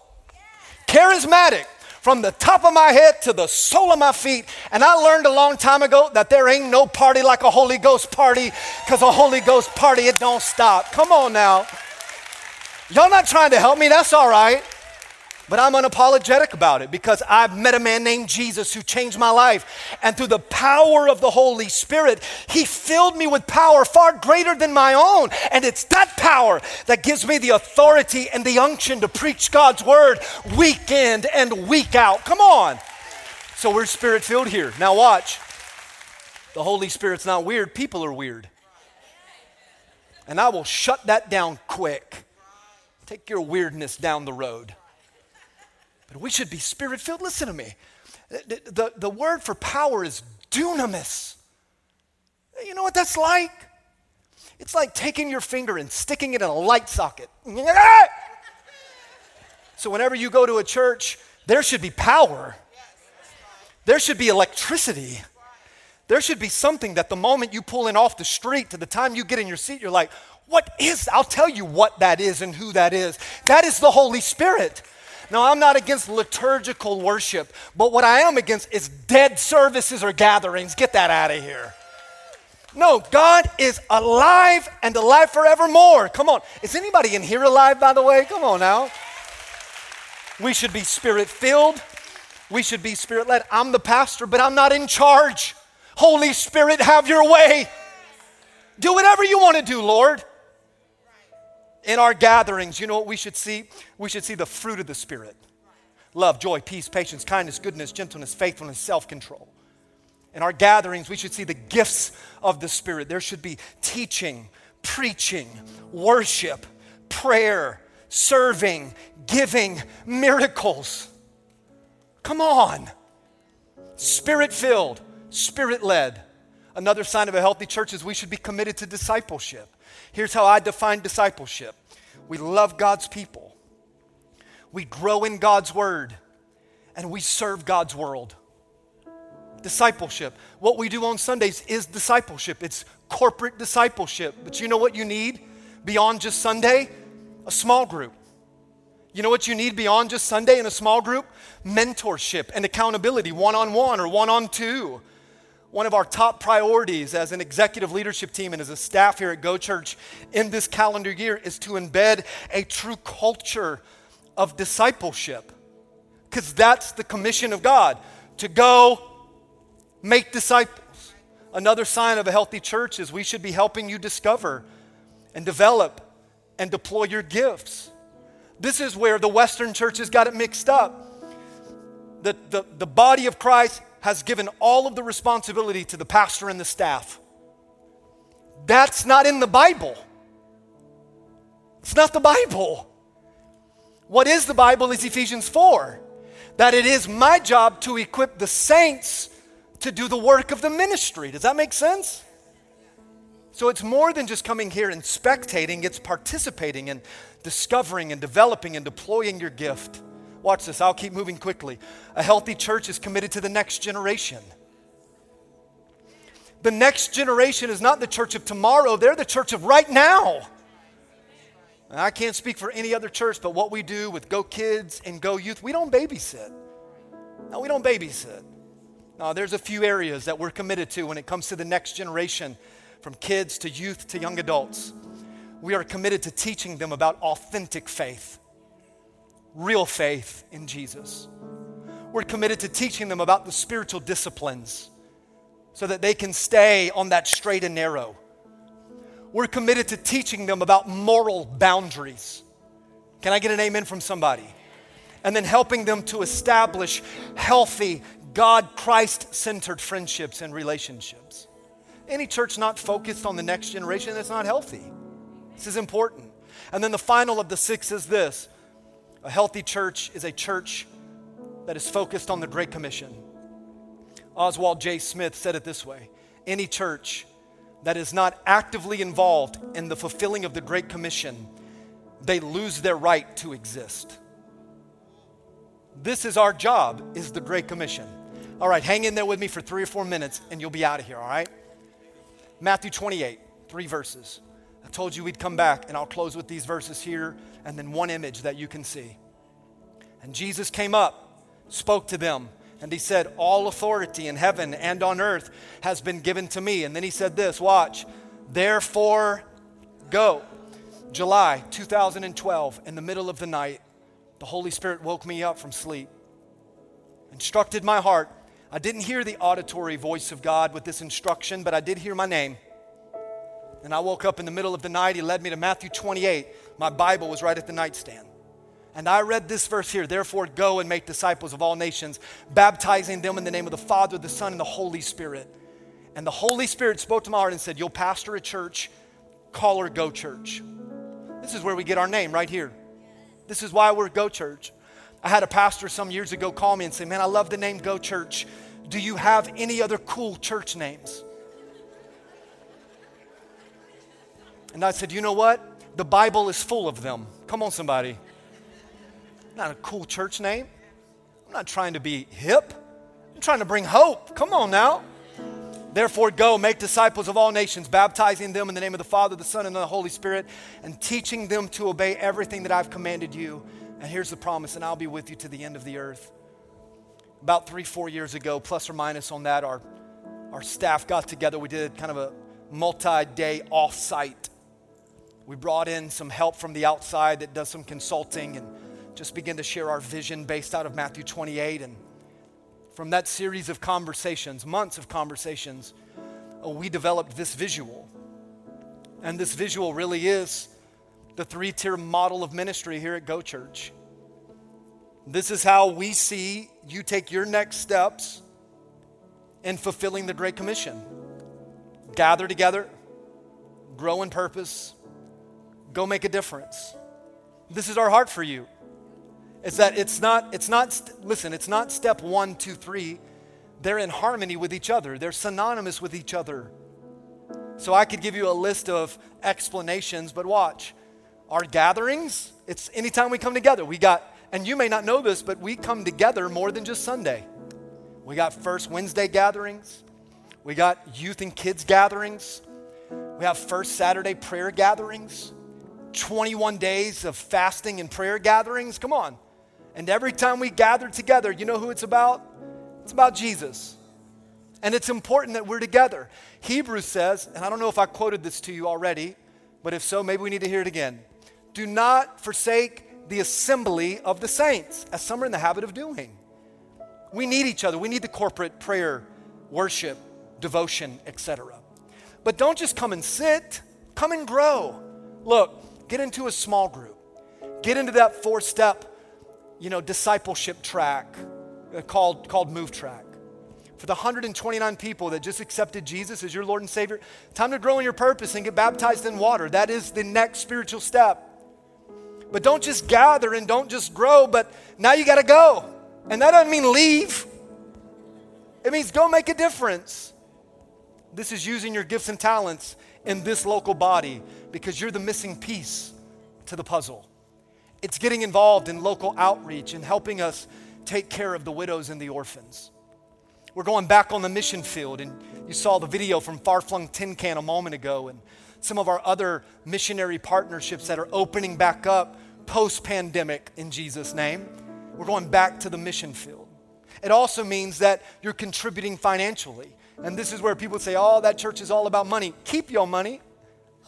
charismatic, from the top of my head to the sole of my feet. And I learned a long time ago that there ain't no party like a Holy Ghost party, because a Holy Ghost party, it don't stop. Come on now. Y'all not trying to help me, that's all right. But I'm unapologetic about it because I've met a man named Jesus who changed my life. And through the power of the Holy Spirit, he filled me with power far greater than my own. And it's that power that gives me the authority and the unction to preach God's word week in and week out. Come on. So we're spirit filled here. Now, watch. The Holy Spirit's not weird, people are weird. And I will shut that down quick. Take your weirdness down the road. But we should be spirit filled. Listen to me. The, the, the, word for power is dunamis. You know what that's like? It's like taking your finger and sticking it in a light socket. So, whenever you go to a church, there should be power, there should be electricity. There should be something that the moment you pull in off the street to the time you get in your seat, you're like, what is? I'll tell you what that is and who that is. That is the Holy Spirit. Now, I'm not against liturgical worship, but what I am against is dead services or gatherings. Get that out of here. No, God is alive and alive forevermore. Come on. Is anybody in here alive, by the way? Come on now. We should be spirit filled. We should be spirit led. I'm the pastor, but I'm not in charge. Holy Spirit, have your way. Do whatever you want to do, Lord in our gatherings, you know what we should see? We should see the fruit of the Spirit love, joy, peace, patience, kindness, goodness, gentleness, faithfulness, self control. In our gatherings, we should see the gifts of the Spirit. There should be teaching, preaching, worship, prayer, serving, giving, miracles. Come on. Spirit filled, spirit led. Another sign of a healthy church is we should be committed to discipleship. Here's how I define discipleship we love God's people, we grow in God's word, and we serve God's world. Discipleship. What we do on Sundays is discipleship, it's corporate discipleship. But you know what you need beyond just Sunday? A small group. You know what you need beyond just Sunday in a small group? Mentorship and accountability, one on one or one on two one of our top priorities as an executive leadership team and as a staff here at Go Church in this calendar year is to embed a true culture of discipleship. Because that's the commission of God to go make disciples. Another sign of a healthy church is we should be helping you discover and develop and deploy your gifts. This is where the Western churches got it mixed up. The, the, the body of Christ has given all of the responsibility to the pastor and the staff. That's not in the Bible. It's not the Bible. What is the Bible is Ephesians 4 that it is my job to equip the saints to do the work of the ministry. Does that make sense? So it's more than just coming here and spectating, it's participating and discovering and developing and deploying your gift. Watch this, I'll keep moving quickly. A healthy church is committed to the next generation. The next generation is not the church of tomorrow, they're the church of right now. And I can't speak for any other church, but what we do with Go Kids and Go Youth, we don't babysit. No, we don't babysit. No, there's a few areas that we're committed to when it comes to the next generation from kids to youth to young adults. We are committed to teaching them about authentic faith, real faith in Jesus. We're committed to teaching them about the spiritual disciplines so that they can stay on that straight and narrow. We're committed to teaching them about moral boundaries. Can I get an amen from somebody? And then helping them to establish healthy, God Christ centered friendships and relationships. Any church not focused on the next generation that's not healthy. This is important. And then the final of the six is this a healthy church is a church that is focused on the Great Commission. Oswald J. Smith said it this way Any church that is not actively involved in the fulfilling of the Great Commission, they lose their right to exist. This is our job, is the Great Commission. All right, hang in there with me for three or four minutes and you'll be out of here, all right? Matthew 28, three verses. I told you we'd come back, and I'll close with these verses here and then one image that you can see. And Jesus came up, spoke to them, and he said, All authority in heaven and on earth has been given to me. And then he said this watch, therefore go. July 2012, in the middle of the night, the Holy Spirit woke me up from sleep, instructed my heart. I didn't hear the auditory voice of God with this instruction, but I did hear my name. And I woke up in the middle of the night. He led me to Matthew 28. My Bible was right at the nightstand. And I read this verse here Therefore, go and make disciples of all nations, baptizing them in the name of the Father, the Son, and the Holy Spirit. And the Holy Spirit spoke to my heart and said, You'll pastor a church, call her Go Church. This is where we get our name, right here. This is why we're Go Church. I had a pastor some years ago call me and say, Man, I love the name Go Church. Do you have any other cool church names? And I said, You know what? The Bible is full of them. Come on, somebody. Not a cool church name. I'm not trying to be hip. I'm trying to bring hope. Come on now. Therefore, go, make disciples of all nations, baptizing them in the name of the Father, the Son, and the Holy Spirit, and teaching them to obey everything that I've commanded you. And here's the promise, and I'll be with you to the end of the earth. About three, four years ago, plus or minus on that, our, our staff got together. We did kind of a multi day off site we brought in some help from the outside that does some consulting and just begin to share our vision based out of Matthew 28. And from that series of conversations, months of conversations, uh, we developed this visual. And this visual really is the three tier model of ministry here at Go Church. This is how we see you take your next steps in fulfilling the Great Commission. Gather together, grow in purpose, Go make a difference. This is our heart for you. It's that it's not, it's not, listen, it's not step one, two, three. They're in harmony with each other, they're synonymous with each other. So I could give you a list of explanations, but watch. Our gatherings, it's anytime we come together. We got, and you may not know this, but we come together more than just Sunday. We got first Wednesday gatherings, we got youth and kids gatherings, we have first Saturday prayer gatherings. 21 days of fasting and prayer gatherings. Come on. And every time we gather together, you know who it's about? It's about Jesus. And it's important that we're together. Hebrews says, and I don't know if I quoted this to you already, but if so, maybe we need to hear it again. Do not forsake the assembly of the saints, as some are in the habit of doing. We need each other. We need the corporate prayer, worship, devotion, etc. But don't just come and sit, come and grow. Look, Get into a small group. get into that four step, you know, discipleship track uh, called, called Move Track. For the 129 people that just accepted Jesus as your Lord and Savior, time to grow in your purpose and get baptized in water. That is the next spiritual step. But don't just gather and don't just grow, but now you got to go. And that doesn't mean leave, it means go make a difference. This is using your gifts and talents in this local body because you're the missing piece to the puzzle. It's getting involved in local outreach and helping us take care of the widows and the orphans. We're going back on the mission field, and you saw the video from Far Flung Tin Can a moment ago, and some of our other missionary partnerships that are opening back up post pandemic in Jesus' name. We're going back to the mission field. It also means that you're contributing financially. And this is where people say, oh, that church is all about money. Keep your money.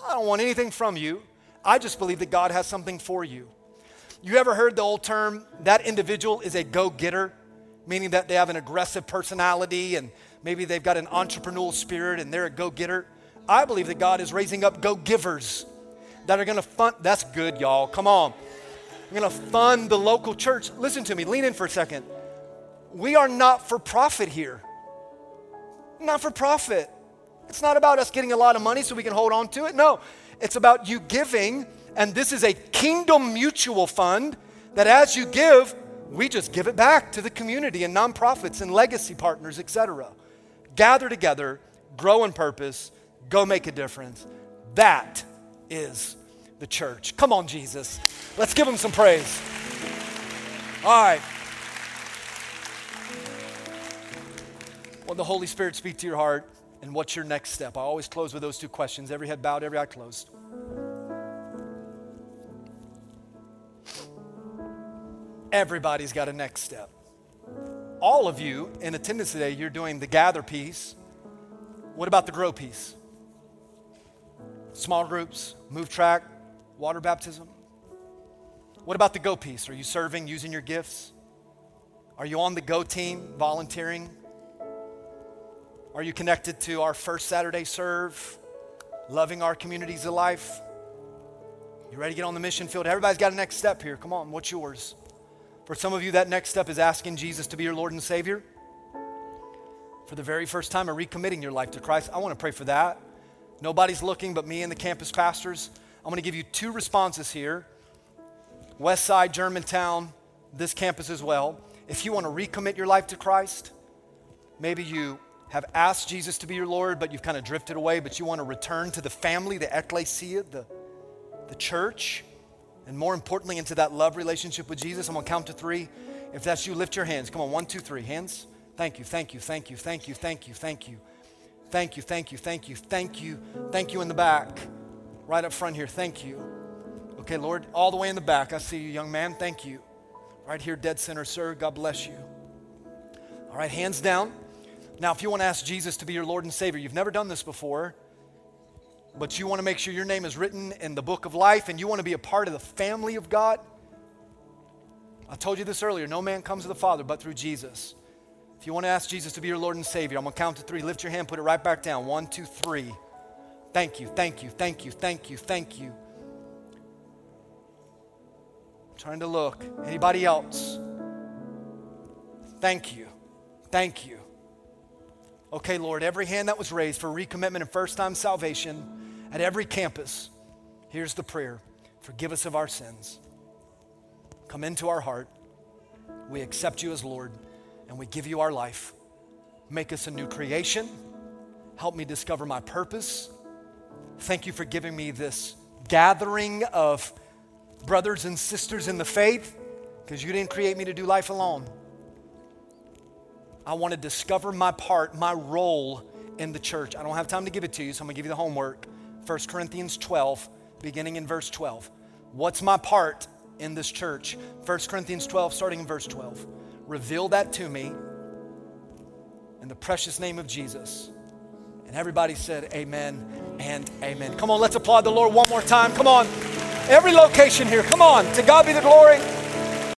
I don't want anything from you. I just believe that God has something for you. You ever heard the old term, that individual is a go getter, meaning that they have an aggressive personality and maybe they've got an entrepreneurial spirit and they're a go getter? I believe that God is raising up go givers that are gonna fund. That's good, y'all. Come on. I'm gonna fund the local church. Listen to me, lean in for a second. We are not for profit here. Not for profit. It's not about us getting a lot of money so we can hold on to it. No, it's about you giving, and this is a kingdom mutual fund that as you give, we just give it back to the community and nonprofits and legacy partners, etc. Gather together, grow in purpose, go make a difference. That is the church. Come on, Jesus. Let's give him some praise. All right. Will the Holy Spirit speak to your heart? And what's your next step? I always close with those two questions every head bowed, every eye closed. Everybody's got a next step. All of you in attendance today, you're doing the gather piece. What about the grow piece? Small groups, move track, water baptism. What about the go piece? Are you serving, using your gifts? Are you on the go team, volunteering? Are you connected to our first Saturday serve? Loving our communities of life? You ready to get on the mission field? Everybody's got a next step here. Come on, what's yours? For some of you, that next step is asking Jesus to be your Lord and Savior. For the very first time, or recommitting your life to Christ. I want to pray for that. Nobody's looking but me and the campus pastors. I'm going to give you two responses here West Side, Germantown, this campus as well. If you want to recommit your life to Christ, maybe you have asked Jesus to be your Lord, but you've kind of drifted away, but you want to return to the family, the ecclesia, the, the church, and more importantly, into that love relationship with Jesus, I'm going to count to three. If that's you, lift your hands. Come on, one, two, three. Hands. Thank you, thank you, thank you, thank you, thank you, thank you. Thank you, thank you, thank you, thank you, thank you in the back. Right up front here, thank you. Okay, Lord, all the way in the back, I see you, young man, thank you. Right here, dead center, sir, God bless you. All right, hands down. Now, if you want to ask Jesus to be your Lord and Savior, you've never done this before, but you want to make sure your name is written in the book of life and you want to be a part of the family of God, I told you this earlier no man comes to the Father but through Jesus. If you want to ask Jesus to be your Lord and Savior, I'm going to count to three. Lift your hand, put it right back down. One, two, three. Thank you, thank you, thank you, thank you, thank you. I'm trying to look. Anybody else? Thank you, thank you. Okay, Lord, every hand that was raised for recommitment and first time salvation at every campus, here's the prayer Forgive us of our sins. Come into our heart. We accept you as Lord and we give you our life. Make us a new creation. Help me discover my purpose. Thank you for giving me this gathering of brothers and sisters in the faith because you didn't create me to do life alone. I want to discover my part, my role in the church. I don't have time to give it to you, so I'm going to give you the homework. 1 Corinthians 12, beginning in verse 12. What's my part in this church? 1 Corinthians 12, starting in verse 12. Reveal that to me in the precious name of Jesus. And everybody said, Amen and amen. Come on, let's applaud the Lord one more time. Come on. Every location here, come on. To God be the glory.